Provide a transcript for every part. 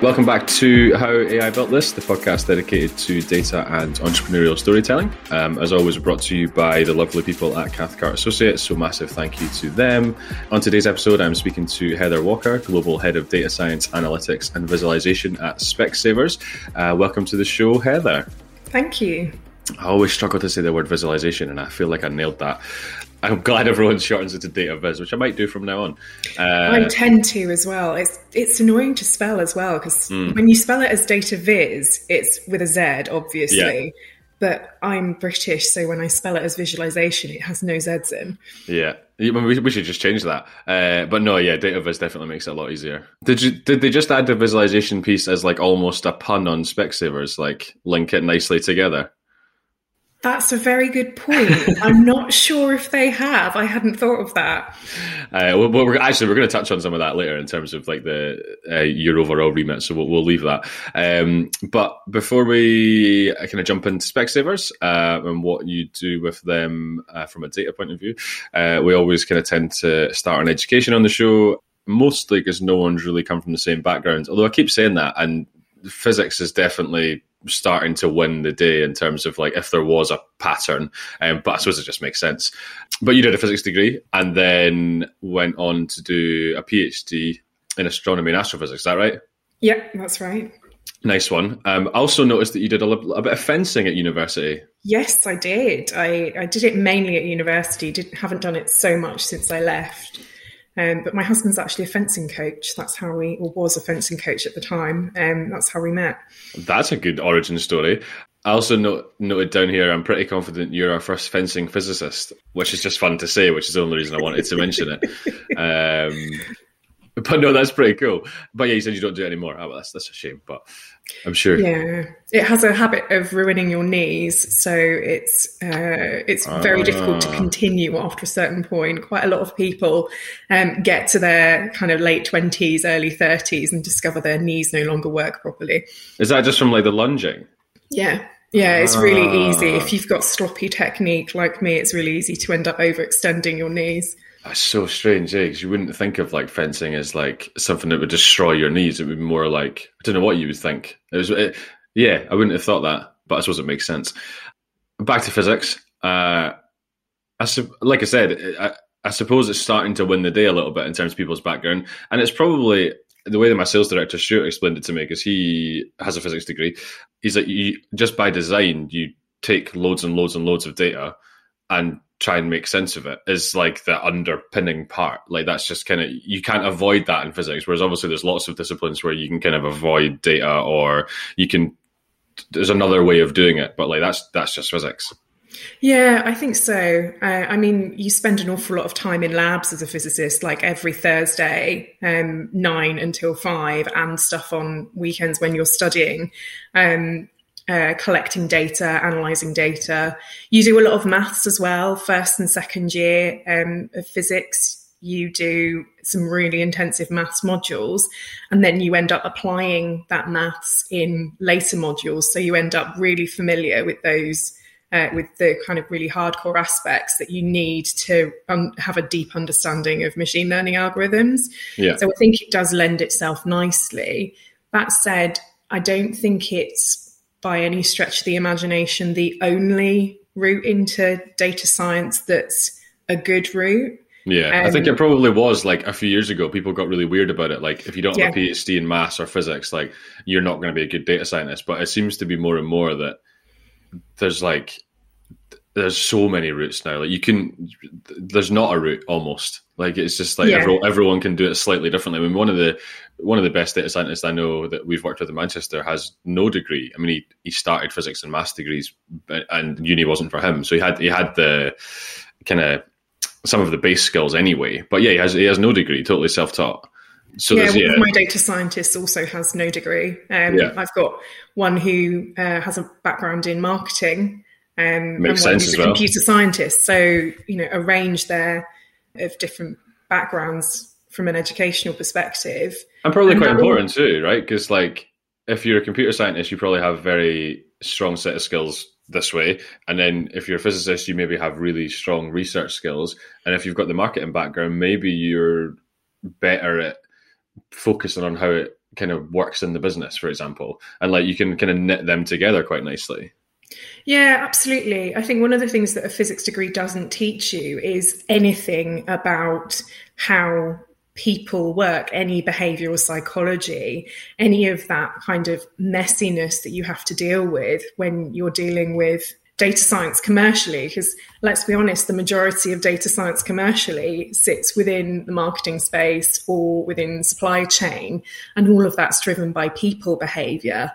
Welcome back to How AI Built This, the podcast dedicated to data and entrepreneurial storytelling. Um, as always, brought to you by the lovely people at Cathcart Associates, so massive thank you to them. On today's episode, I'm speaking to Heather Walker, Global Head of Data Science, Analytics and Visualization at Specsavers. Uh, welcome to the show, Heather. Thank you. I always struggle to say the word visualization, and I feel like I nailed that. I'm glad everyone shortens it to data viz, which I might do from now on. Uh, I tend to as well. It's it's annoying to spell as well because mm. when you spell it as data viz, it's with a Z, obviously. Yeah. But I'm British, so when I spell it as visualization, it has no Z's in. Yeah, we should just change that. Uh, but no, yeah, data viz definitely makes it a lot easier. Did you did they just add the visualization piece as like almost a pun on Specsavers, like link it nicely together? That's a very good point. I'm not sure if they have. I hadn't thought of that. Uh, well, we're, actually we're going to touch on some of that later in terms of like the uh, your overall remit. So we'll, we'll leave that. Um, but before we uh, kind of jump into Specsavers uh, and what you do with them uh, from a data point of view, uh, we always kind of tend to start an education on the show. Mostly because no one's really come from the same background. Although I keep saying that, and physics is definitely starting to win the day in terms of like if there was a pattern. Um, but I suppose it just makes sense. But you did a physics degree and then went on to do a PhD in astronomy and astrophysics. Is that right? Yeah, that's right. Nice one. Um, I also noticed that you did a, a, bit of fencing at university. Yes, I did. I, I did it mainly at university. Didn't haven't done it so much since I left. Um, but my husband's actually a fencing coach. That's how we, or was a fencing coach at the time. Um, that's how we met. That's a good origin story. I also note, noted down here, I'm pretty confident you're our first fencing physicist, which is just fun to say, which is the only reason I wanted to mention it. Um, but no, that's pretty cool. But yeah, you said you don't do it anymore. Oh, well, that's, that's a shame. But I'm sure. Yeah, it has a habit of ruining your knees, so it's uh, it's very difficult to ah. continue after a certain point. Quite a lot of people um, get to their kind of late twenties, early thirties, and discover their knees no longer work properly. Is that just from like the lunging? Yeah, yeah, it's really easy. If you've got sloppy technique like me, it's really easy to end up overextending your knees. That's so strange, eh? Because you wouldn't think of like fencing as like something that would destroy your knees. It would be more like I don't know what you would think. It was, it, yeah, I wouldn't have thought that, but I suppose it makes sense. Back to physics. Uh, I su- like I said, I, I suppose it's starting to win the day a little bit in terms of people's background, and it's probably the way that my sales director Stuart explained it to me because he has a physics degree. He's like, you just by design, you take loads and loads and loads of data and try and make sense of it is like the underpinning part. Like that's just kind of you can't avoid that in physics. Whereas obviously there's lots of disciplines where you can kind of avoid data or you can there's another way of doing it, but like that's that's just physics. Yeah, I think so. Uh, I mean, you spend an awful lot of time in labs as a physicist, like every Thursday, um, nine until five, and stuff on weekends when you're studying. Um, uh, collecting data, analyzing data. You do a lot of maths as well, first and second year um, of physics. You do some really intensive maths modules, and then you end up applying that maths in later modules. So you end up really familiar with those. Uh, with the kind of really hardcore aspects that you need to um, have a deep understanding of machine learning algorithms. Yeah. So I think it does lend itself nicely. That said, I don't think it's by any stretch of the imagination the only route into data science that's a good route. Yeah, um, I think it um, probably was like a few years ago. People got really weird about it. Like, if you don't have yeah. a PhD in maths or physics, like you're not going to be a good data scientist. But it seems to be more and more that there's like there's so many routes now. Like you can, there's not a route almost. Like it's just like yeah. everyone, everyone can do it slightly differently. I mean, one of the one of the best data scientists I know that we've worked with in Manchester has no degree. I mean, he, he started physics and maths degrees, and uni wasn't for him. So he had he had the kind of some of the base skills anyway. But yeah, he has he has no degree, totally self taught. So yeah, one yeah. of my data scientists also has no degree. Um, yeah. I've got one who uh, has a background in marketing um, Makes and sense as well. computer scientist. So you know, a range there of different backgrounds from an educational perspective, and probably and quite important too, right? Because like if you're a computer scientist, you probably have a very strong set of skills this way. And then if you're a physicist, you maybe have really strong research skills. And if you've got the marketing background, maybe you're better at focusing on how it kind of works in the business, for example, and like you can kind of knit them together quite nicely. Yeah, absolutely. I think one of the things that a physics degree doesn't teach you is anything about how people work, any behavioral psychology, any of that kind of messiness that you have to deal with when you're dealing with data science commercially because let's be honest the majority of data science commercially sits within the marketing space or within supply chain and all of that's driven by people behavior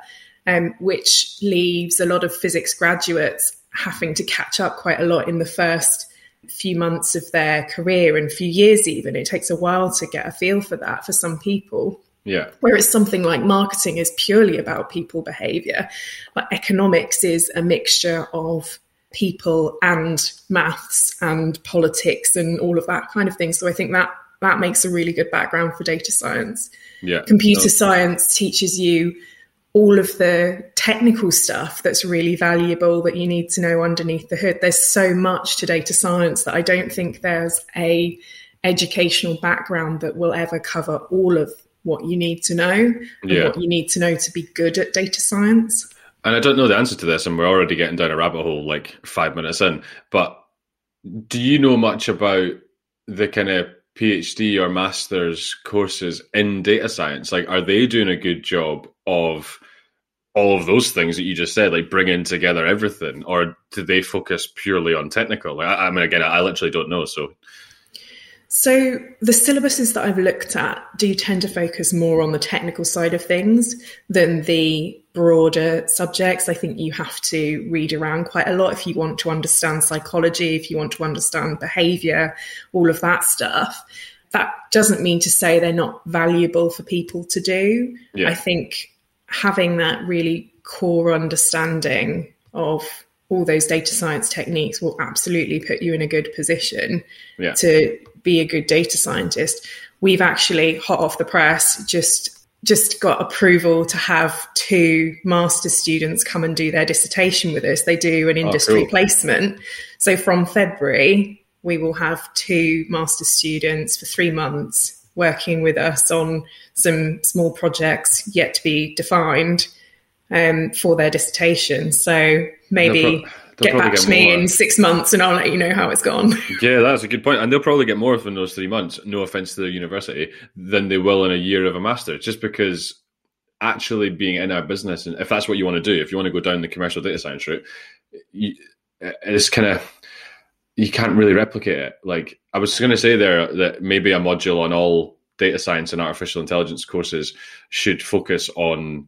um, which leaves a lot of physics graduates having to catch up quite a lot in the first few months of their career and few years even it takes a while to get a feel for that for some people yeah. Whereas something like marketing is purely about people behavior, but economics is a mixture of people and maths and politics and all of that kind of thing. So I think that that makes a really good background for data science. Yeah. Computer science teaches you all of the technical stuff that's really valuable that you need to know underneath the hood. There's so much to data science that I don't think there's a educational background that will ever cover all of what you need to know yeah. what you need to know to be good at data science. And I don't know the answer to this, and we're already getting down a rabbit hole like five minutes in. But do you know much about the kind of PhD or master's courses in data science? Like, are they doing a good job of all of those things that you just said, like bringing together everything, or do they focus purely on technical? Like, I, I mean, again, I literally don't know. So so, the syllabuses that I've looked at do tend to focus more on the technical side of things than the broader subjects. I think you have to read around quite a lot if you want to understand psychology, if you want to understand behavior, all of that stuff. That doesn't mean to say they're not valuable for people to do. Yeah. I think having that really core understanding of all those data science techniques will absolutely put you in a good position yeah. to be a good data scientist. We've actually hot off the press just just got approval to have two master students come and do their dissertation with us. They do an industry oh, cool. placement. So from February, we will have two master students for three months working with us on some small projects yet to be defined um, for their dissertation. So maybe get back to me more. in six months and I'll let you know how it's gone. Yeah, that's a good point. And they'll probably get more from those three months, no offense to the university, than they will in a year of a master, just because actually being in our business, and if that's what you want to do, if you want to go down the commercial data science route, you, it's kind of, you can't really replicate it. Like I was going to say there that maybe a module on all data science and artificial intelligence courses should focus on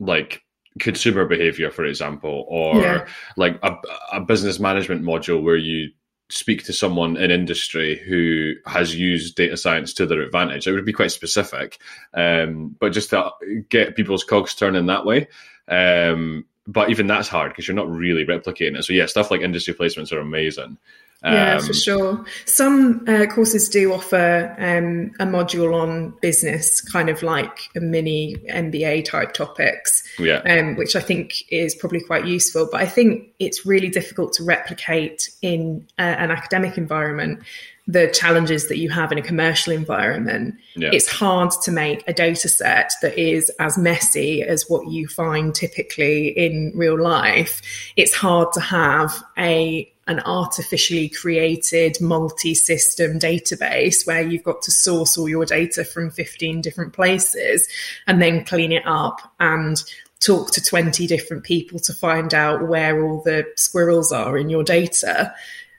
like consumer behavior, for example, or yeah. like a, a business management module where you speak to someone in industry who has used data science to their advantage. It would be quite specific, um, but just to get people's cogs turning that way. Um, but even that's hard because you're not really replicating it. So yeah, stuff like industry placements are amazing. Yeah, um, for sure. Some uh, courses do offer um, a module on business, kind of like a mini MBA type topics, yeah. um, which I think is probably quite useful. But I think it's really difficult to replicate in uh, an academic environment the challenges that you have in a commercial environment. Yeah. It's hard to make a data set that is as messy as what you find typically in real life. It's hard to have a an artificially created multi-system database where you've got to source all your data from 15 different places and then clean it up and talk to 20 different people to find out where all the squirrels are in your data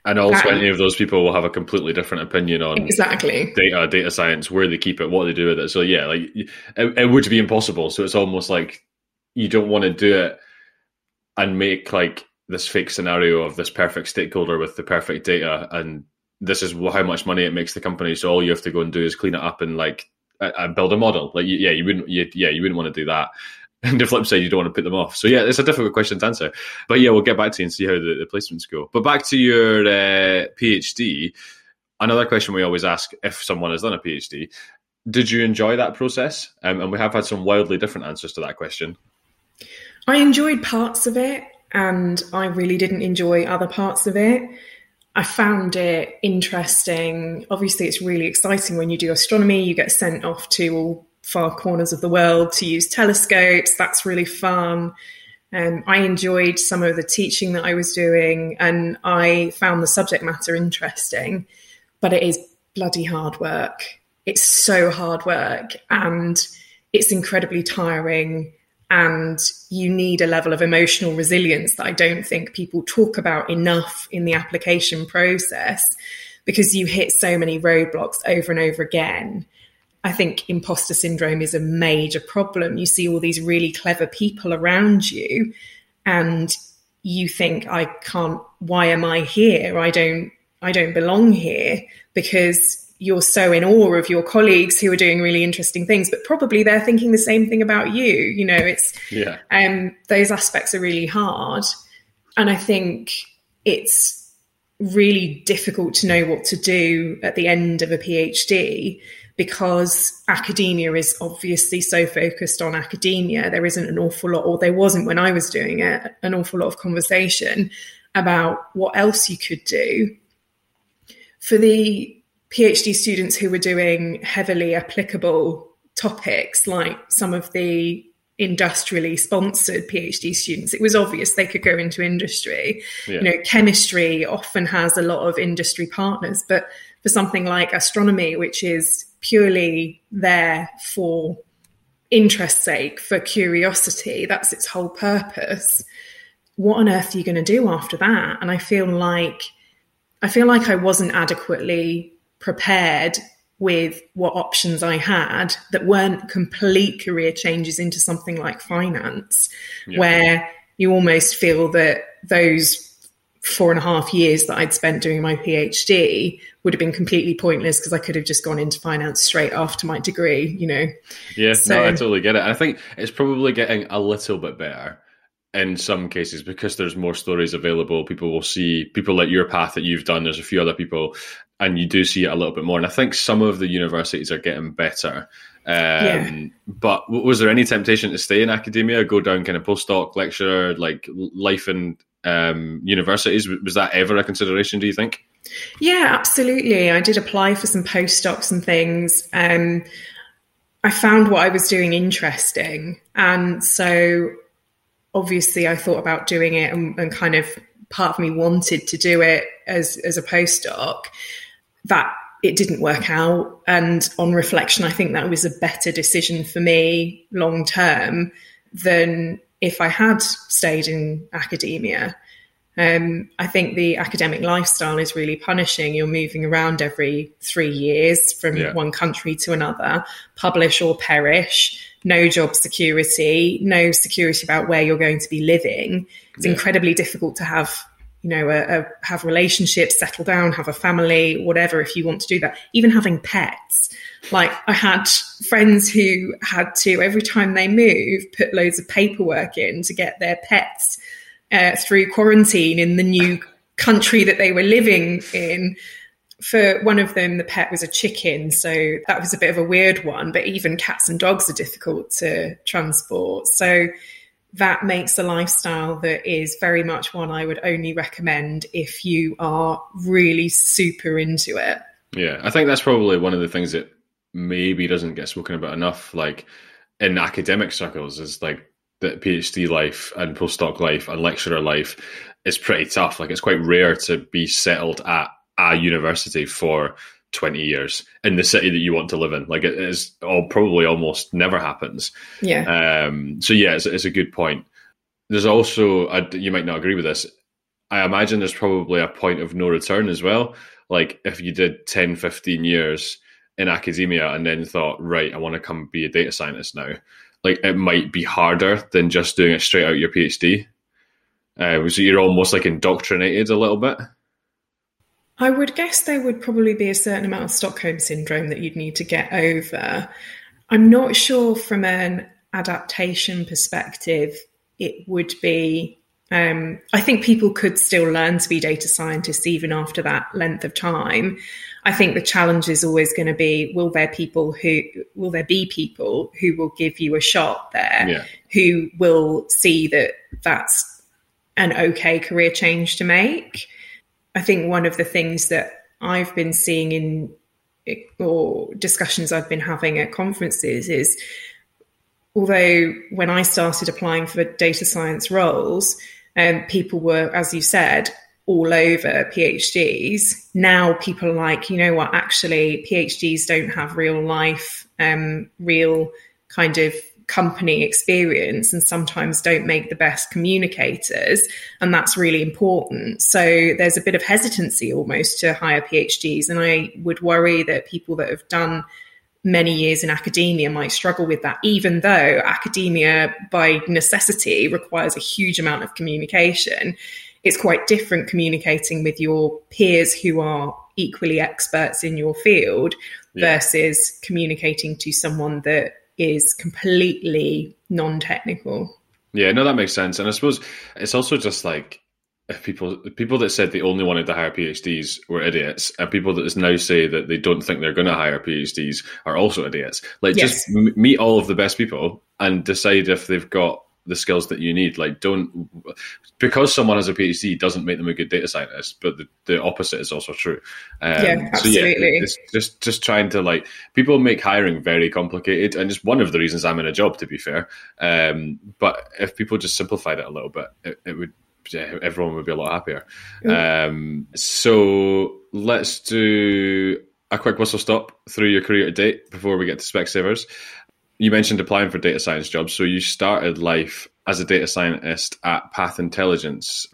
and all 20 of those people will have a completely different opinion on exactly data, data science, where they keep it, what they do with it. So yeah, like it, it would be impossible. So it's almost like you don't want to do it and make like this fake scenario of this perfect stakeholder with the perfect data, and this is how much money it makes the company. So all you have to go and do is clean it up and like uh, build a model. Like yeah, you wouldn't, you, yeah, you wouldn't want to do that. And the flip side, you don't want to put them off. So yeah, it's a difficult question to answer. But yeah, we'll get back to you and see how the, the placements go. But back to your uh, PhD. Another question we always ask if someone has done a PhD: Did you enjoy that process? Um, and we have had some wildly different answers to that question. I enjoyed parts of it, and I really didn't enjoy other parts of it. I found it interesting. Obviously, it's really exciting when you do astronomy. You get sent off to all far corners of the world to use telescopes. That's really fun. Um, I enjoyed some of the teaching that I was doing and I found the subject matter interesting, but it is bloody hard work. It's so hard work and it's incredibly tiring. And you need a level of emotional resilience that I don't think people talk about enough in the application process because you hit so many roadblocks over and over again. I think imposter syndrome is a major problem. You see all these really clever people around you, and you think, I can't, why am I here? I don't, I don't belong here because you're so in awe of your colleagues who are doing really interesting things, but probably they're thinking the same thing about you. You know, it's, yeah, um, those aspects are really hard. And I think it's, really difficult to know what to do at the end of a PhD because academia is obviously so focused on academia. There isn't an awful lot, or there wasn't when I was doing it, an awful lot of conversation about what else you could do. For the PhD students who were doing heavily applicable topics, like some of the industrially sponsored PhD students, it was obvious they could go into industry. Yeah. You know, chemistry often has a lot of industry partners, but for something like astronomy, which is purely there for interest's sake, for curiosity. That's its whole purpose. What on earth are you going to do after that? And I feel like I feel like I wasn't adequately prepared with what options I had that weren't complete career changes into something like finance, yeah. where you almost feel that those four and a half years that I'd spent doing my PhD would have been completely pointless because I could have just gone into finance straight after my degree, you know. Yeah, so, no, I totally get it. I think it's probably getting a little bit better in some cases because there's more stories available. People will see people like your path that you've done. There's a few other people, and you do see it a little bit more. And I think some of the universities are getting better. Um, yeah. But was there any temptation to stay in academia, go down kind of postdoc lecturer, like life in um, universities? Was that ever a consideration? Do you think? Yeah, absolutely. I did apply for some postdocs and things. Um, I found what I was doing interesting. And so obviously I thought about doing it and, and kind of part of me wanted to do it as, as a postdoc. That it didn't work out. And on reflection, I think that was a better decision for me long term than if I had stayed in academia. Um, I think the academic lifestyle is really punishing. You're moving around every three years from yeah. one country to another, publish or perish, no job security, no security about where you're going to be living. It's yeah. incredibly difficult to have, you know, a, a, have relationships, settle down, have a family, whatever, if you want to do that. Even having pets. Like I had friends who had to, every time they move, put loads of paperwork in to get their pets uh, through quarantine in the new country that they were living in. For one of them, the pet was a chicken, so that was a bit of a weird one. But even cats and dogs are difficult to transport. So that makes a lifestyle that is very much one I would only recommend if you are really super into it. Yeah, I think that's probably one of the things that maybe doesn't get spoken about enough, like in academic circles, is like that PhD life and postdoc life and lecturer life is pretty tough. Like it's quite rare to be settled at a university for 20 years in the city that you want to live in. Like it is all probably almost never happens. Yeah. Um, so yeah, it's, it's a good point. There's also, I, you might not agree with this. I imagine there's probably a point of no return as well. Like if you did 10, 15 years in academia and then thought, right, I want to come be a data scientist now like it might be harder than just doing it straight out your PhD. Uh, so you're almost like indoctrinated a little bit. I would guess there would probably be a certain amount of Stockholm syndrome that you'd need to get over. I'm not sure from an adaptation perspective it would be. Um, I think people could still learn to be data scientists even after that length of time. I think the challenge is always going to be: will there people who will there be people who will give you a shot there, yeah. who will see that that's an okay career change to make? I think one of the things that I've been seeing in or discussions I've been having at conferences is although when I started applying for data science roles, um, people were, as you said, all over PhDs. Now people are like, you know what, actually, PhDs don't have real life, um, real kind of company experience and sometimes don't make the best communicators. And that's really important. So there's a bit of hesitancy almost to hire PhDs. And I would worry that people that have done many years in academia might struggle with that, even though academia by necessity requires a huge amount of communication. It's quite different communicating with your peers who are equally experts in your field yeah. versus communicating to someone that is completely non technical. Yeah, no, that makes sense. And I suppose it's also just like if people people that said they only wanted to hire PhDs were idiots, and people that now say that they don't think they're going to hire PhDs are also idiots. Like, yes. just m- meet all of the best people and decide if they've got the skills that you need. Like, don't because someone has a PhD doesn't make them a good data scientist, but the, the opposite is also true. Um, yeah, absolutely. So yeah, it's just just trying to like people make hiring very complicated, and it's one of the reasons I'm in a job. To be fair, um, but if people just simplified it a little bit, it, it would yeah, everyone would be a lot happier. Um, so let's do a quick whistle stop through your career to date before we get to Specsavers. You mentioned applying for data science jobs, so you started life as a data scientist at Path Intelligence.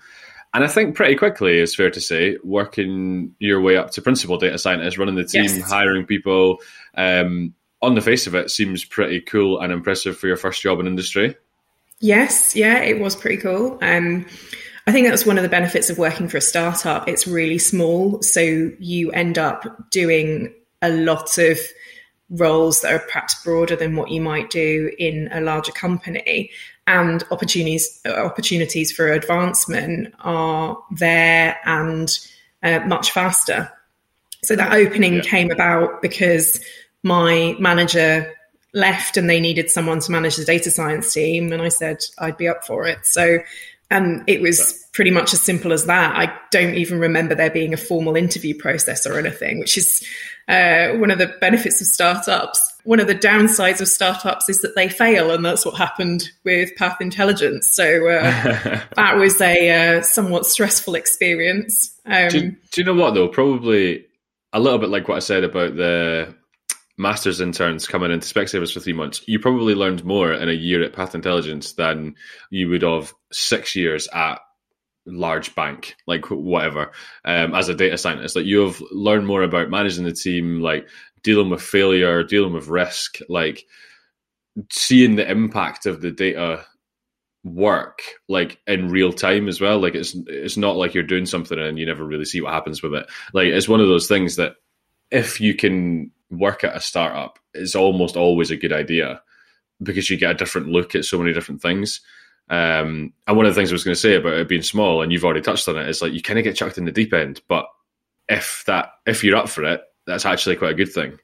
And I think pretty quickly, it's fair to say, working your way up to principal data scientist, running the team, yes. hiring people. Um, on the face of it, seems pretty cool and impressive for your first job in industry. Yes, yeah, it was pretty cool. Um, I think that's one of the benefits of working for a startup. It's really small, so you end up doing a lot of roles that are perhaps broader than what you might do in a larger company and opportunities opportunities for advancement are there and uh, much faster so that opening yeah. came about because my manager left and they needed someone to manage the data science team. And I said I'd be up for it. So and it was pretty much as simple as that. I don't even remember there being a formal interview process or anything, which is uh, one of the benefits of startups. One of the downsides of startups is that they fail, and that's what happened with Path Intelligence. So uh, that was a uh, somewhat stressful experience. Um, do, do you know what though? Probably a little bit like what I said about the master's interns coming into Specsavers for three months, you probably learned more in a year at Path Intelligence than you would have six years at large bank, like whatever, um, as a data scientist. Like you have learned more about managing the team, like dealing with failure, dealing with risk, like seeing the impact of the data work like in real time as well like it's it's not like you're doing something and you never really see what happens with it like it's one of those things that if you can work at a startup is almost always a good idea because you get a different look at so many different things. Um, and one of the things I was going to say about it being small, and you've already touched on it, is like you kind of get chucked in the deep end. But if that if you're up for it, that's actually quite a good thing.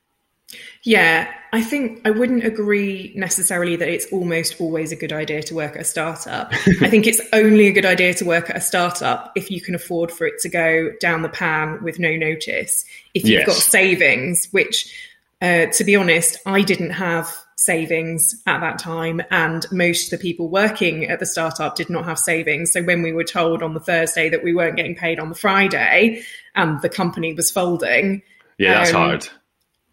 Yeah, I think I wouldn't agree necessarily that it's almost always a good idea to work at a startup. I think it's only a good idea to work at a startup if you can afford for it to go down the pan with no notice. If you've yes. got savings, which, uh, to be honest, I didn't have savings at that time, and most of the people working at the startup did not have savings. So when we were told on the Thursday that we weren't getting paid on the Friday and the company was folding, yeah, that's um, hard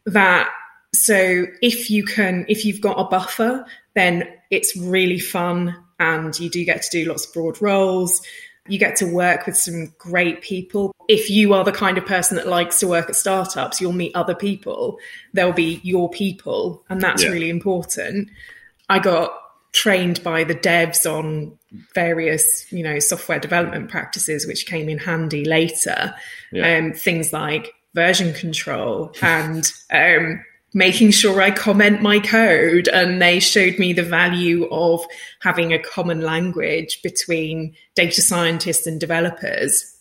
that so if you can if you've got a buffer then it's really fun and you do get to do lots of broad roles. You get to work with some great people. If you are the kind of person that likes to work at startups you'll meet other people. They'll be your people and that's yeah. really important. I got trained by the devs on various you know software development practices which came in handy later. Yeah. um, things like version control and um, making sure I comment my code. And they showed me the value of having a common language between data scientists and developers,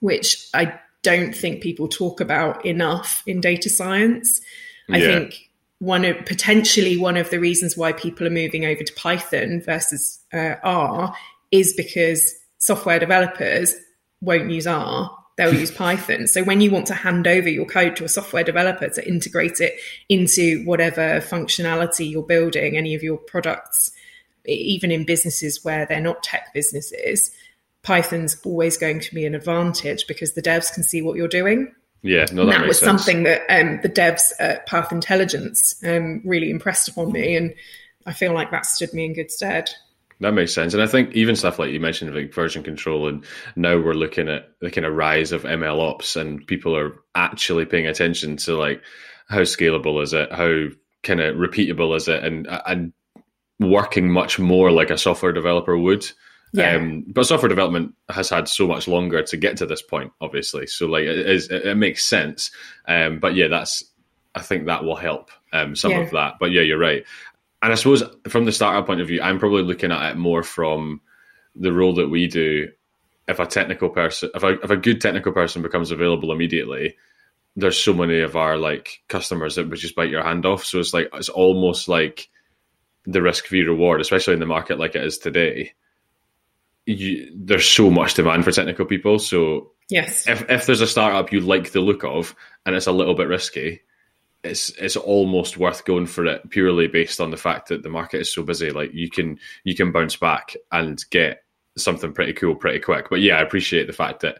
which I don't think people talk about enough in data science. I think one of potentially one of the reasons why people are moving over to Python versus uh, R is because software developers won't use R they'll use Python. So when you want to hand over your code to a software developer to integrate it into whatever functionality you're building, any of your products, even in businesses where they're not tech businesses, Python's always going to be an advantage because the devs can see what you're doing. Yeah, no, that, that was sense. something that um, the devs at Path Intelligence um, really impressed upon me, and I feel like that stood me in good stead. That makes sense, and I think even stuff like you mentioned, like version control, and now we're looking at the kind of rise of ML ops, and people are actually paying attention to like how scalable is it, how kind of repeatable is it, and and working much more like a software developer would. Yeah. Um, but software development has had so much longer to get to this point, obviously. So like it, is, it makes sense. Um, but yeah, that's I think that will help um, some yeah. of that. But yeah, you're right. And I suppose from the startup point of view, I'm probably looking at it more from the role that we do. If a technical person, if a, if a good technical person becomes available immediately, there's so many of our like customers that would just bite your hand off. So it's like it's almost like the risk v reward, especially in the market like it is today you, there's so much demand for technical people. So yes, if if there's a startup you like the look of and it's a little bit risky, it's it's almost worth going for it purely based on the fact that the market is so busy. Like you can you can bounce back and get something pretty cool pretty quick. But yeah, I appreciate the fact that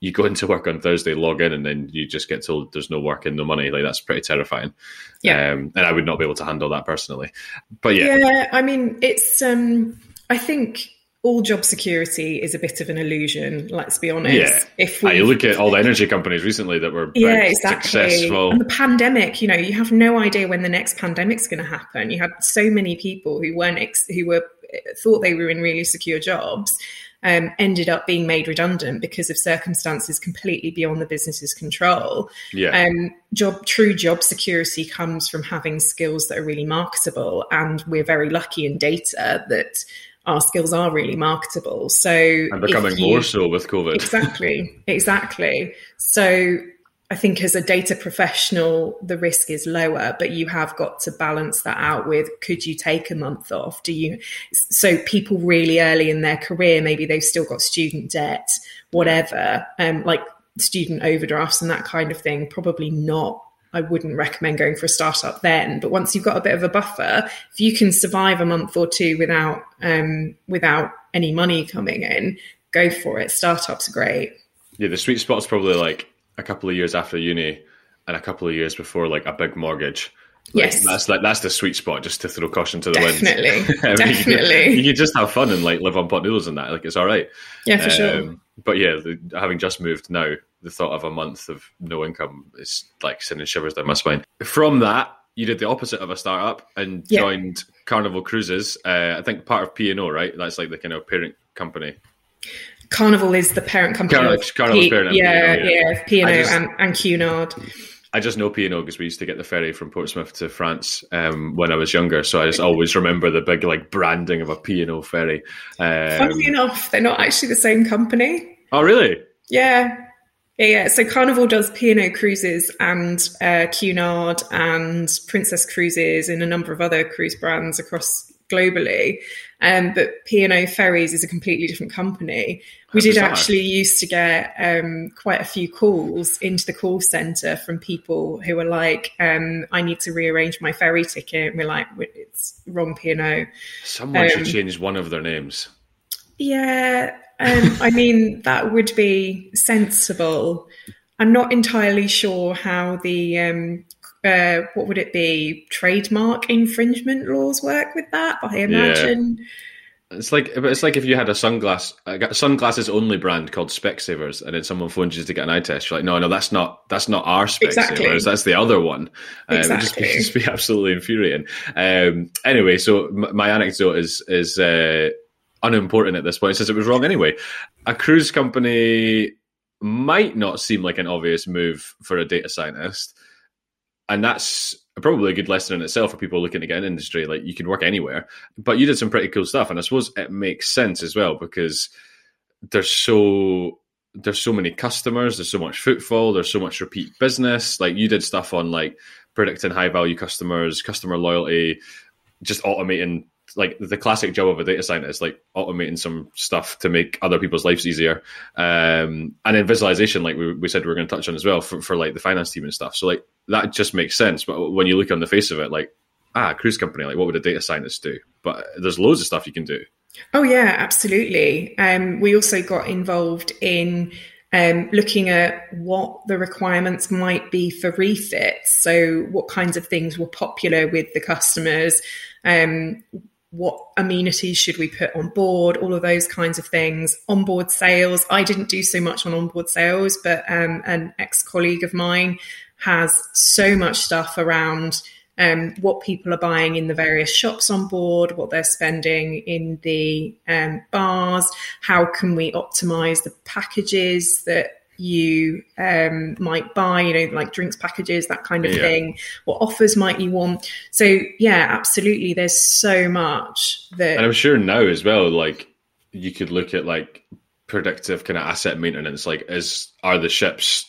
you go into work on Thursday, log in, and then you just get told there's no work and no money. Like that's pretty terrifying. Yeah, um, and I would not be able to handle that personally. But yeah, yeah. I mean, it's. um I think all job security is a bit of an illusion. Let's be honest. Yeah. If we look at all the energy companies recently that were yeah, exactly. successful, and the pandemic, you know, you have no idea when the next pandemic's going to happen. You had so many people who weren't ex- who were thought they were in really secure jobs. Um, ended up being made redundant because of circumstances completely beyond the business's control. Yeah. Um, job true job security comes from having skills that are really marketable, and we're very lucky in data that our skills are really marketable. So and becoming you, more so with COVID. Exactly, exactly. So I think as a data professional, the risk is lower, but you have got to balance that out with could you take a month off? Do you? So people really early in their career, maybe they've still got student debt, whatever, um, like student overdrafts and that kind of thing. Probably not I wouldn't recommend going for a startup then. But once you've got a bit of a buffer, if you can survive a month or two without um, without any money coming in, go for it. Startups are great. Yeah, the sweet spot's probably like a couple of years after uni and a couple of years before like a big mortgage. Like, yes, that's like that's the sweet spot. Just to throw caution to the definitely, wind. Definitely, definitely. You, can just have fun and like live on pot noodles and that. Like it's all right. Yeah, for um, sure. But yeah, having just moved now, the thought of a month of no income is like sending shivers down my spine. From that, you did the opposite of a startup and yeah. joined Carnival Cruises. Uh, I think part of P and O, right? That's like the kind of parent company. Carnival is the parent company. Carnival, Carnival's P- parent. Yeah, yeah, yeah. P and O and, and Cunard. I just know P and O because we used to get the ferry from Portsmouth to France um, when I was younger. So I just always remember the big like branding of a P and O ferry. Um, Funnily enough, they're not actually the same company. Oh, really? Yeah, yeah, yeah. So Carnival does P&O Cruises and uh, Cunard and Princess Cruises and a number of other cruise brands across globally. Um, but P&O Ferries is a completely different company. We did actually used to get um, quite a few calls into the call center from people who were like, um, "I need to rearrange my ferry ticket." And we're like, "It's wrong P&O." Someone should um, change one of their names. Yeah, um, I mean, that would be sensible. I'm not entirely sure how the um, uh, what would it be trademark infringement laws work with that. I imagine. Yeah. It's like it's like if you had a sunglass a sunglasses only brand called Specsavers, and then someone phones you to get an eye test. You're like, no, no, that's not that's not our Specsavers. Exactly. That's the other one. Um, exactly. It just, just be absolutely infuriating. Um, anyway, so m- my anecdote is is uh, unimportant at this point since it was wrong anyway. A cruise company might not seem like an obvious move for a data scientist. And that's probably a good lesson in itself for people looking to get an industry. Like you can work anywhere, but you did some pretty cool stuff. And I suppose it makes sense as well because there's so there's so many customers, there's so much footfall, there's so much repeat business. Like you did stuff on like predicting high value customers, customer loyalty, just automating like the classic job of a data scientist, like automating some stuff to make other people's lives easier. Um, and then visualization, like we, we said, we are going to touch on as well for, for like the finance team and stuff. So like that just makes sense. But when you look on the face of it, like, ah, cruise company, like what would a data scientist do? But there's loads of stuff you can do. Oh yeah, absolutely. Um, we also got involved in um, looking at what the requirements might be for refits. So, what kinds of things were popular with the customers? Um, what amenities should we put on board? All of those kinds of things. Onboard sales. I didn't do so much on onboard sales, but um, an ex colleague of mine has so much stuff around um, what people are buying in the various shops on board, what they're spending in the um, bars, how can we optimize the packages that you um, might buy, you know, like drinks packages, that kind of yeah. thing. What offers might you want? So, yeah, absolutely. There's so much that. And I'm sure now as well, like you could look at like predictive kind of asset maintenance, like is are the ships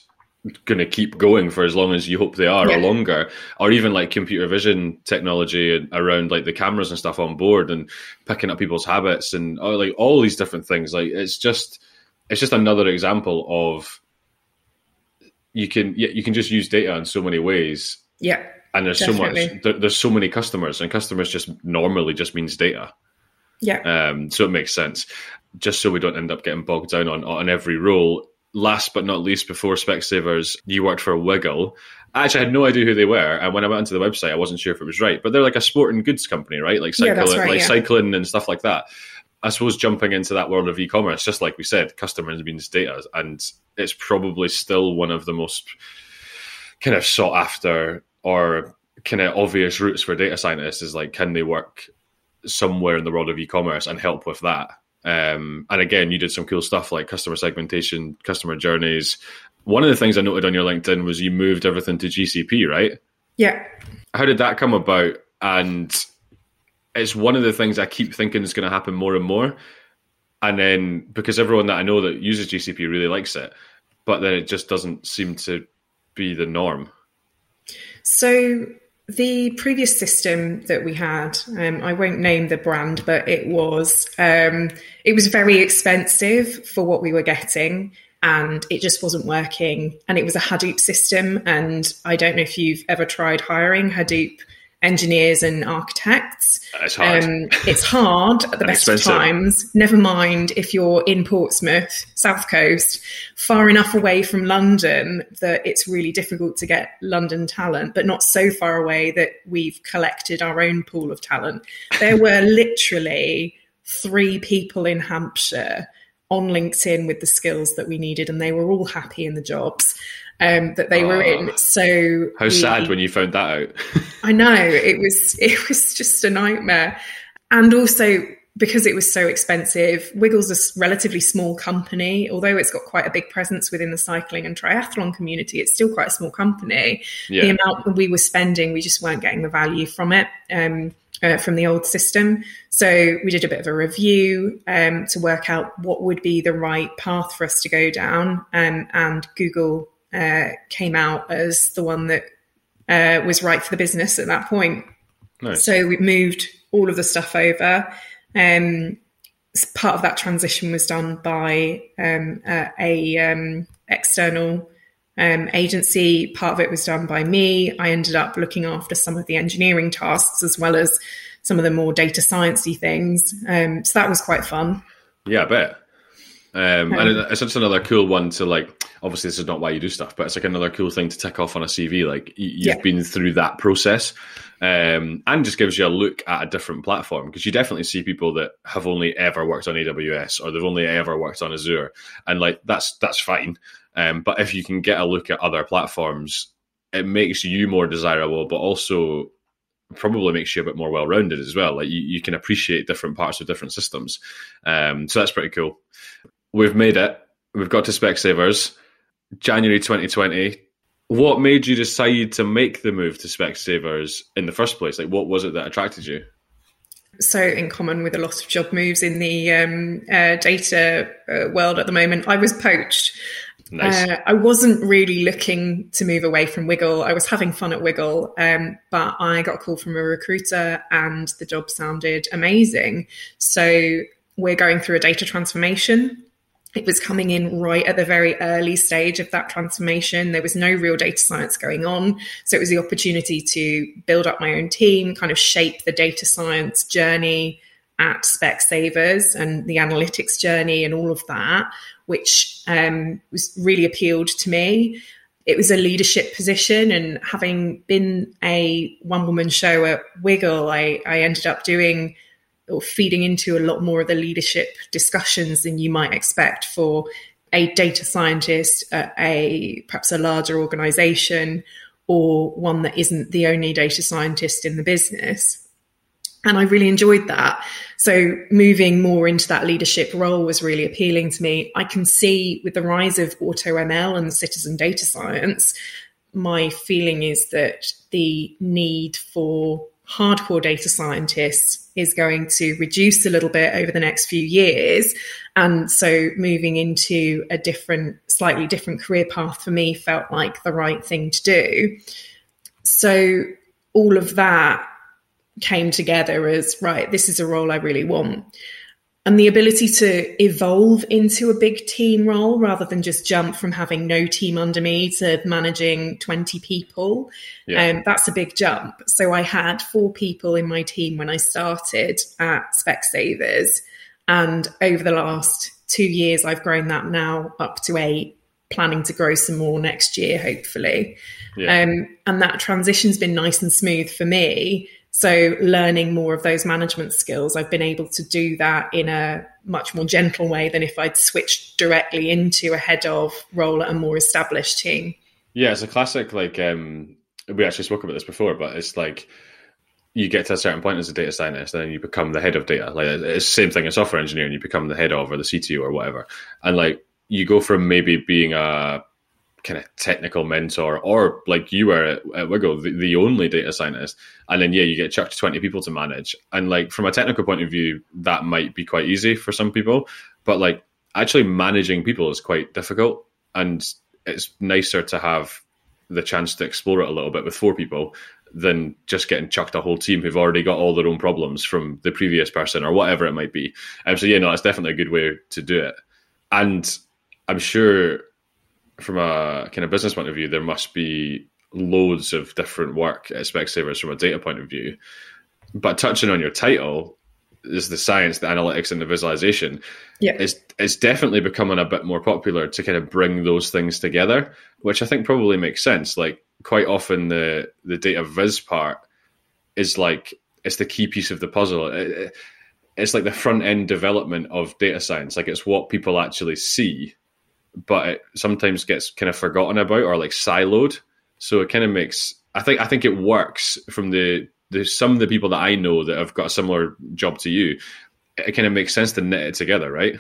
going to keep going for as long as you hope they are yeah. or longer or even like computer vision technology around like the cameras and stuff on board and picking up people's habits and oh, like all these different things like it's just it's just another example of you can yeah, you can just use data in so many ways yeah and there's definitely. so much there, there's so many customers and customers just normally just means data yeah um so it makes sense just so we don't end up getting bogged down on on every role last but not least, before Specsavers, you worked for Wiggle. Actually, I had no idea who they were, and when I went onto the website, I wasn't sure if it was right. But they're like a sporting goods company, right? Like cycling, yeah, right, like yeah. cycling and stuff like that. I suppose jumping into that world of e-commerce, just like we said, customers means data, and it's probably still one of the most kind of sought after or kind of obvious routes for data scientists is like, can they work somewhere in the world of e-commerce and help with that? Um, and again, you did some cool stuff like customer segmentation, customer journeys. One of the things I noted on your LinkedIn was you moved everything to GCP, right? Yeah. How did that come about? And it's one of the things I keep thinking is going to happen more and more. And then because everyone that I know that uses GCP really likes it, but then it just doesn't seem to be the norm. So the previous system that we had, um, I won't name the brand, but it was um, it was very expensive for what we were getting, and it just wasn't working. And it was a Hadoop system, and I don't know if you've ever tried hiring Hadoop engineers and architects. It's hard. Um, it's hard at the best of times. Never mind if you're in Portsmouth, South Coast, far enough away from London that it's really difficult to get London talent, but not so far away that we've collected our own pool of talent. There were literally three people in Hampshire on LinkedIn with the skills that we needed, and they were all happy in the jobs um, that they were in. Ah. So how we, sad when you found that out. I know it was it was just a nightmare, and also because it was so expensive. Wiggle's is a relatively small company, although it's got quite a big presence within the cycling and triathlon community. It's still quite a small company. Yeah. The amount that we were spending, we just weren't getting the value from it. Um, uh, from the old system. So we did a bit of a review um, to work out what would be the right path for us to go down. Um, and Google uh, came out as the one that uh, was right for the business at that point. Nice. So we moved all of the stuff over. Um, part of that transition was done by um, uh, a um, external um, agency. Part of it was done by me. I ended up looking after some of the engineering tasks as well as some of the more data sciencey things. Um, so that was quite fun. Yeah, I bet. Um, and it's just another cool one to like. Obviously, this is not why you do stuff, but it's like another cool thing to tick off on a CV. Like you've yeah. been through that process, um, and just gives you a look at a different platform because you definitely see people that have only ever worked on AWS or they've only ever worked on Azure, and like that's that's fine. Um, but if you can get a look at other platforms, it makes you more desirable, but also probably makes you a bit more well rounded as well. Like you, you can appreciate different parts of different systems. Um, so that's pretty cool. We've made it. We've got to Specsavers. January 2020. What made you decide to make the move to Specsavers in the first place? Like, what was it that attracted you? So, in common with a lot of job moves in the um, uh, data uh, world at the moment, I was poached. Nice. Uh, I wasn't really looking to move away from Wiggle. I was having fun at Wiggle, um, but I got a call from a recruiter and the job sounded amazing. So we're going through a data transformation. It was coming in right at the very early stage of that transformation. There was no real data science going on. So it was the opportunity to build up my own team, kind of shape the data science journey at Specsavers and the analytics journey and all of that, which um, was really appealed to me. It was a leadership position, and having been a one woman show at Wiggle, I, I ended up doing or feeding into a lot more of the leadership discussions than you might expect for a data scientist at a perhaps a larger organization or one that isn't the only data scientist in the business. And I really enjoyed that. So moving more into that leadership role was really appealing to me. I can see with the rise of AutoML and citizen data science, my feeling is that the need for hardcore data scientists is going to reduce a little bit over the next few years. And so moving into a different, slightly different career path for me felt like the right thing to do. So all of that came together as right, this is a role I really want and the ability to evolve into a big team role rather than just jump from having no team under me to managing 20 people yeah. um, that's a big jump so i had four people in my team when i started at specsavers and over the last two years i've grown that now up to eight planning to grow some more next year hopefully yeah. um, and that transition's been nice and smooth for me so, learning more of those management skills, I've been able to do that in a much more gentle way than if I'd switched directly into a head of role at a more established team. Yeah, it's a classic, like, um, we actually spoke about this before, but it's like you get to a certain point as a data scientist and then you become the head of data. Like, it's the same thing as software engineering, you become the head of or the CTO or whatever. And like, you go from maybe being a kind of technical mentor, or like you were at, Wiggle, the, the, only data scientist, and then yeah, you get chucked twenty people to manage. And like from a technical point of view, that might be quite easy for some people, but like actually managing people is quite difficult, and it's nicer to have the chance to explore it a little bit with four people than just getting chucked a whole team who've already got all their own problems from the previous person or whatever it might be. Um, so yeah, no, that's definitely a good way to do it. And I'm sure from a kind of business point of view, there must be loads of different work at Specsavers from a data point of view. But touching on your title is the science, the analytics, and the visualization. Yeah, it's it's definitely becoming a bit more popular to kind of bring those things together, which I think probably makes sense. Like quite often, the the data viz part is like it's the key piece of the puzzle. It, it's like the front end development of data science. Like it's what people actually see but it sometimes gets kind of forgotten about or like siloed. So it kind of makes I think I think it works from the the some of the people that I know that have got a similar job to you. It kind of makes sense to knit it together, right?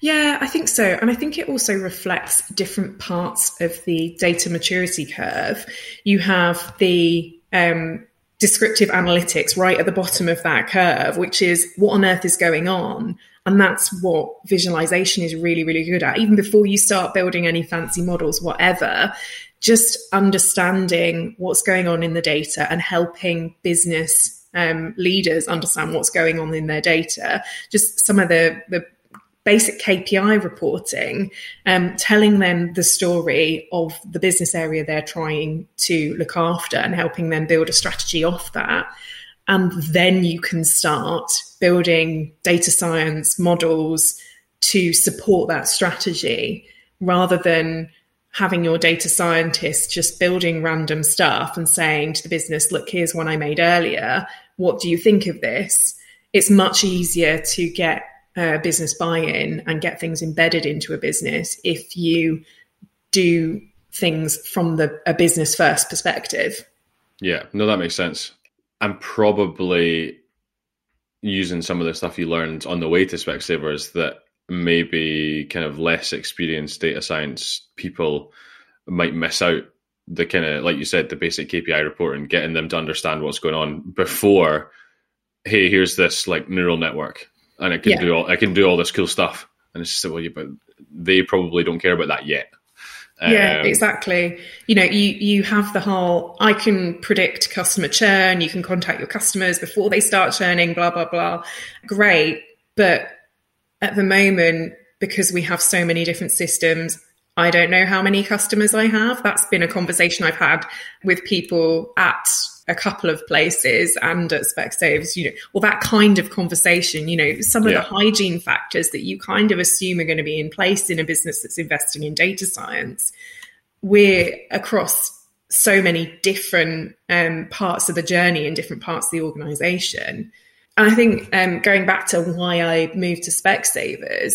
Yeah, I think so. And I think it also reflects different parts of the data maturity curve. You have the um, descriptive analytics right at the bottom of that curve, which is what on earth is going on. And that's what visualization is really, really good at. Even before you start building any fancy models, whatever, just understanding what's going on in the data and helping business um, leaders understand what's going on in their data. Just some of the, the basic KPI reporting, um, telling them the story of the business area they're trying to look after and helping them build a strategy off that. And then you can start building data science models to support that strategy rather than having your data scientist just building random stuff and saying to the business, look, here's one I made earlier. What do you think of this? It's much easier to get uh, business buy in and get things embedded into a business if you do things from the a business first perspective. Yeah, no, that makes sense. And probably using some of the stuff you learned on the way to Specsavers that maybe kind of less experienced data science people might miss out the kind of like you said the basic KPI reporting, getting them to understand what's going on before. Hey, here's this like neural network, and it can yeah. do all I can do all this cool stuff, and it's just well, yeah, but they probably don't care about that yet. Yeah, um, exactly. You know, you you have the whole I can predict customer churn, you can contact your customers before they start churning, blah blah blah. Great, but at the moment because we have so many different systems, I don't know how many customers I have. That's been a conversation I've had with people at a couple of places and at Specsavers, you know, well, that kind of conversation, you know, some of yeah. the hygiene factors that you kind of assume are going to be in place in a business that's investing in data science, we're across so many different um, parts of the journey in different parts of the organization. And I think um, going back to why I moved to Specsavers,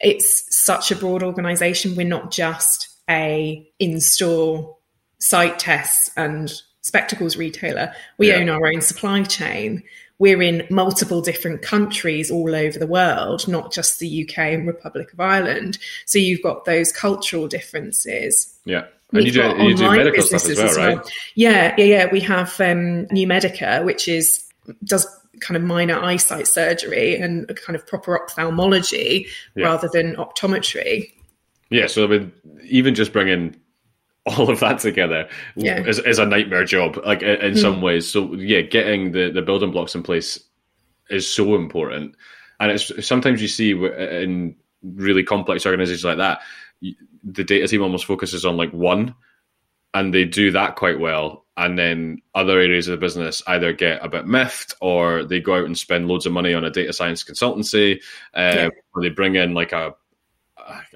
it's such a broad organization. We're not just a in-store sight tests and spectacles retailer. We yeah. own our own supply chain. We're in multiple different countries all over the world, not just the UK and Republic of Ireland. So you've got those cultural differences. Yeah. And you do, you do medical stuff as well, as well, right? Yeah, yeah, yeah. We have um, Newmedica, which is does kind of minor eyesight surgery and kind of proper ophthalmology yeah. rather than optometry. Yeah, so I mean, even just bringing all of that together yeah. is, is a nightmare job like in mm. some ways so yeah getting the, the building blocks in place is so important and it's sometimes you see in really complex organizations like that the data team almost focuses on like one and they do that quite well and then other areas of the business either get a bit miffed or they go out and spend loads of money on a data science consultancy uh, yeah. or they bring in like a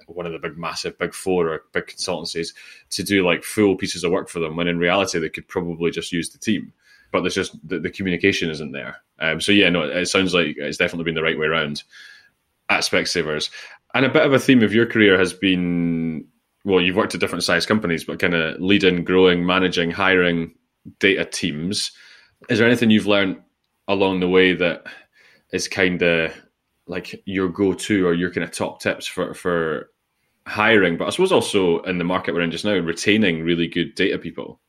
one of the big, massive, big four or big consultancies to do like full pieces of work for them. When in reality, they could probably just use the team, but there's just the, the communication isn't there. Um, so yeah, no, it sounds like it's definitely been the right way around at Specsavers. And a bit of a theme of your career has been well, you've worked at different size companies, but kind of leading, growing, managing, hiring data teams. Is there anything you've learned along the way that is kind of like your go-to or your kind of top tips for for hiring, but I suppose also in the market we're in just now, retaining really good data people?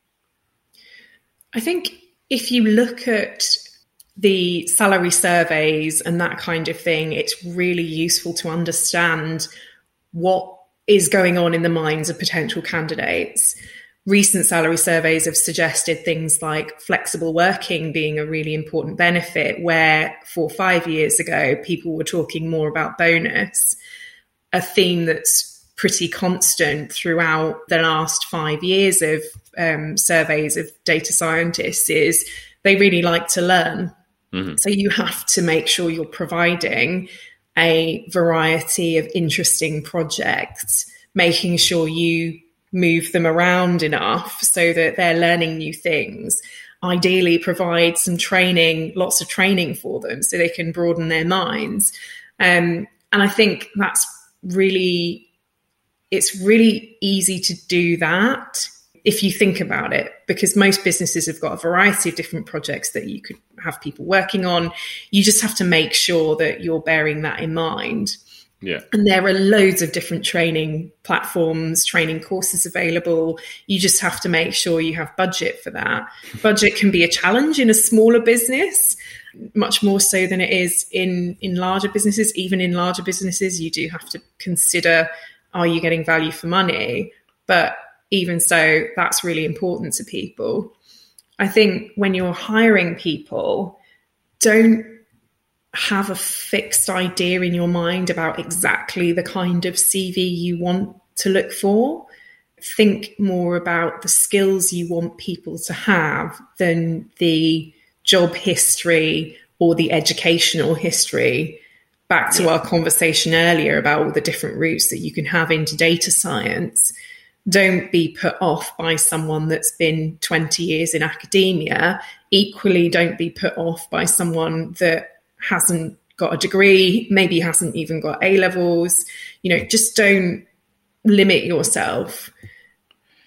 I think if you look at the salary surveys and that kind of thing, it's really useful to understand what is going on in the minds of potential candidates. Recent salary surveys have suggested things like flexible working being a really important benefit, where for five years ago, people were talking more about bonus, a theme that's pretty constant throughout the last five years of um, surveys of data scientists is they really like to learn. Mm-hmm. So you have to make sure you're providing a variety of interesting projects, making sure you move them around enough so that they're learning new things. Ideally, provide some training, lots of training for them so they can broaden their minds. Um, and I think that's really it's really easy to do that if you think about it, because most businesses have got a variety of different projects that you could have people working on. You just have to make sure that you're bearing that in mind. Yeah. And there are loads of different training platforms, training courses available. You just have to make sure you have budget for that. budget can be a challenge in a smaller business, much more so than it is in in larger businesses. Even in larger businesses, you do have to consider are you getting value for money? But even so, that's really important to people. I think when you're hiring people, don't have a fixed idea in your mind about exactly the kind of CV you want to look for. Think more about the skills you want people to have than the job history or the educational history. Back to our conversation earlier about all the different routes that you can have into data science, don't be put off by someone that's been 20 years in academia. Equally, don't be put off by someone that hasn't got a degree, maybe hasn't even got A levels. You know, just don't limit yourself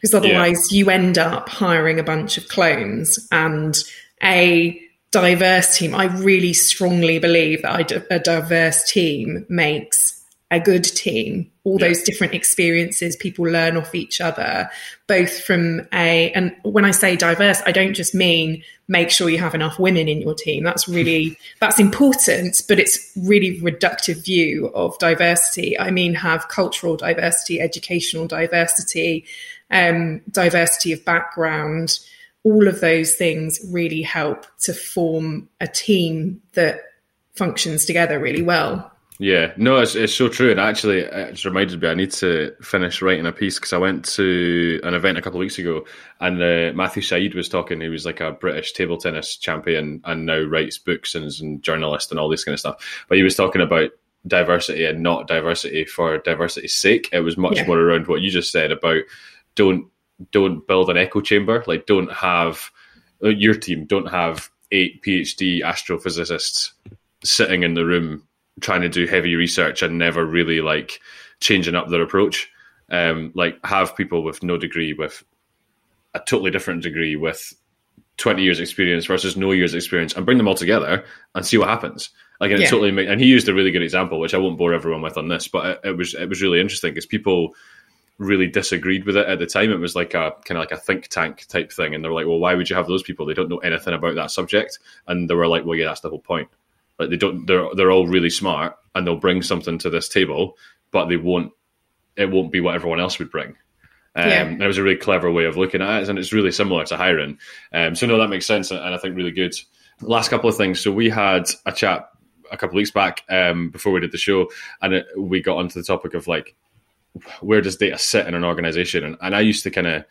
because otherwise yeah. you end up hiring a bunch of clones and a diverse team, I really strongly believe that a diverse team makes a good team all yeah. those different experiences people learn off each other both from a and when i say diverse i don't just mean make sure you have enough women in your team. That's really that's important but it's really reductive view of diversity. I mean have cultural diversity educational diversity um, diversity of background. All of those things really help to form a team that functions together really well yeah, no, it's, it's so true. And actually, it just reminded me I need to finish writing a piece because I went to an event a couple of weeks ago and uh, Matthew Syed was talking. He was like a British table tennis champion and now writes books and is a journalist and all this kind of stuff. But he was talking about diversity and not diversity for diversity's sake. It was much yeah. more around what you just said about don't don't build an echo chamber. Like, don't have uh, your team don't have eight PhD astrophysicists sitting in the room trying to do heavy research and never really like changing up their approach. Um, like have people with no degree with a totally different degree with 20 years experience versus no years experience and bring them all together and see what happens. Like and yeah. totally make, and he used a really good example, which I won't bore everyone with on this, but it, it was it was really interesting because people really disagreed with it at the time. It was like a kind of like a think tank type thing, and they were like, "Well, why would you have those people? They don't know anything about that subject." And they were like, "Well, yeah, that's the whole point." Like they don't, they're they're all really smart and they'll bring something to this table, but they won't. It won't be what everyone else would bring. Um, yeah. And it was a really clever way of looking at it, and it's really similar to hiring. Um, so no, that makes sense, and I think really good. Last couple of things. So we had a chat a couple of weeks back um, before we did the show, and it, we got onto the topic of like where does data sit in an organization, and, and I used to kind of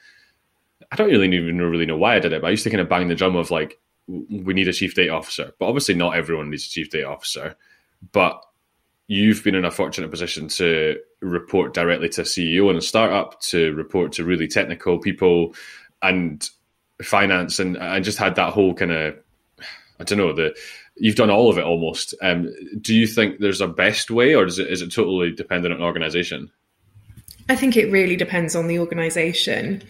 I don't really even really know why I did it, but I used to kind of bang the drum of like we need a chief data officer. But obviously, not everyone needs a chief data officer. But you've been in a fortunate position to report directly to a CEO in a startup, to report to really technical people and finance, and I just had that whole kind of I don't know the you've done all of it almost. Um, do you think there's a best way, or is it is it totally dependent on organization? I think it really depends on the organization.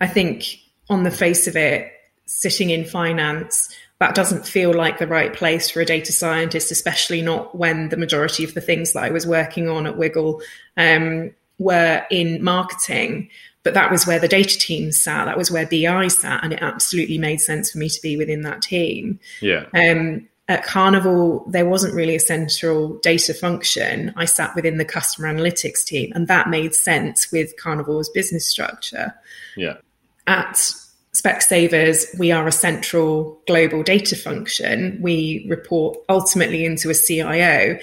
I think on the face of it, sitting in finance, that doesn't feel like the right place for a data scientist, especially not when the majority of the things that I was working on at Wiggle um, were in marketing. But that was where the data team sat. That was where BI sat, and it absolutely made sense for me to be within that team. Yeah. Um, at Carnival, there wasn't really a central data function. I sat within the customer analytics team, and that made sense with Carnival's business structure. Yeah. At Specsavers, we are a central global data function. We report ultimately into a CIO.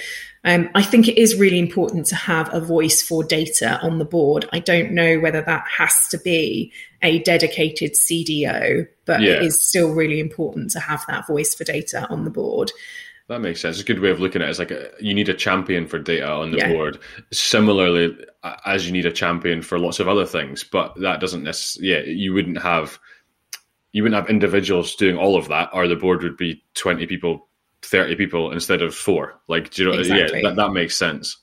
Um, I think it is really important to have a voice for data on the board. I don't know whether that has to be a dedicated CDO, but yeah. it is still really important to have that voice for data on the board. That makes sense. It's a good way of looking at it. It's like a, you need a champion for data on the yeah. board. Similarly, as you need a champion for lots of other things, but that doesn't necessarily, yeah, you wouldn't have you wouldn't have individuals doing all of that, or the board would be twenty people, thirty people instead of four. Like, do you know? Exactly. Yeah, that, that makes sense.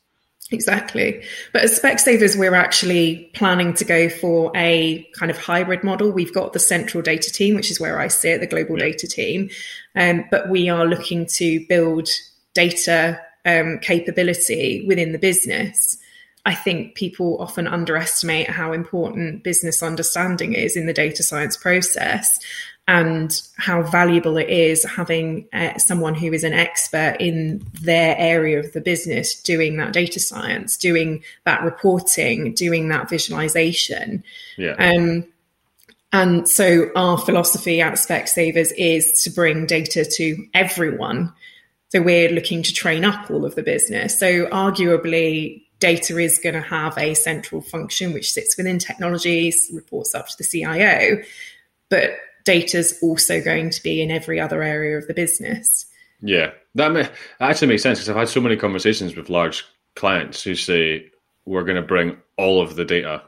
Exactly. But as Specsavers, we're actually planning to go for a kind of hybrid model. We've got the central data team, which is where I sit, the global yeah. data team. Um, but we are looking to build data um, capability within the business. I think people often underestimate how important business understanding is in the data science process and how valuable it is having uh, someone who is an expert in their area of the business doing that data science, doing that reporting, doing that visualization. Yeah. Um, and so our philosophy at Specsavers is to bring data to everyone. So we're looking to train up all of the business. So arguably, data is going to have a central function which sits within technologies, reports up to the CIO, but data is also going to be in every other area of the business. Yeah, that, may, that actually makes sense because I've had so many conversations with large clients who say we're going to bring all of the data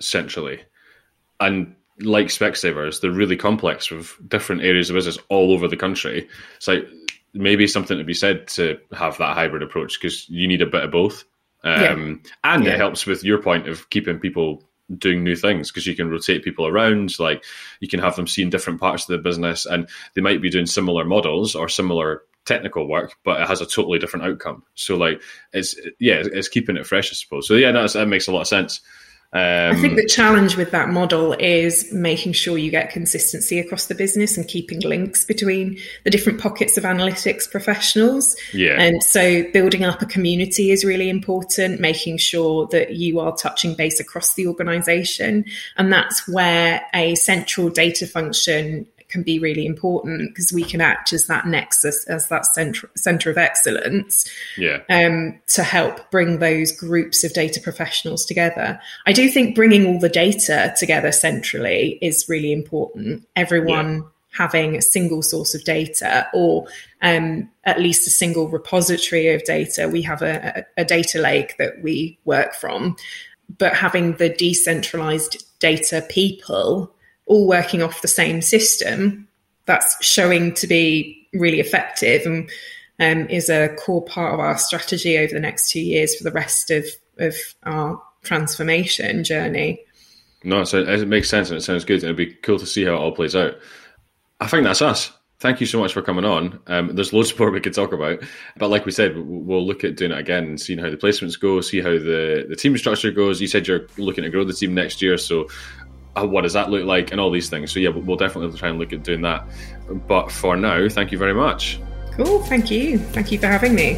centrally, and like Specsavers, they're really complex with different areas of business all over the country. So maybe something to be said to have that hybrid approach because you need a bit of both. Um, yeah. And yeah. it helps with your point of keeping people doing new things because you can rotate people around. Like you can have them seeing different parts of the business and they might be doing similar models or similar technical work, but it has a totally different outcome. So like it's yeah, it's keeping it fresh, I suppose. So yeah, that makes a lot of sense. Um, I think the challenge with that model is making sure you get consistency across the business and keeping links between the different pockets of analytics professionals. Yeah. And so building up a community is really important, making sure that you are touching base across the organization. And that's where a central data function can be really important because we can act as that nexus, as that center, center of excellence yeah. um, to help bring those groups of data professionals together. I do think bringing all the data together centrally is really important. Everyone yeah. having a single source of data or um, at least a single repository of data. We have a, a data lake that we work from, but having the decentralized data people all working off the same system, that's showing to be really effective and um, is a core part of our strategy over the next two years for the rest of, of our transformation journey. No, so it makes sense and it sounds good. It'd be cool to see how it all plays out. I think that's us. Thank you so much for coming on. Um, there's loads more we could talk about, but like we said, we'll look at doing it again and seeing how the placements go, see how the, the team structure goes. You said you're looking to grow the team next year, so uh, what does that look like, and all these things. So yeah, we'll definitely try and look at doing that. But for now, thank you very much. Cool. Thank you. Thank you for having me.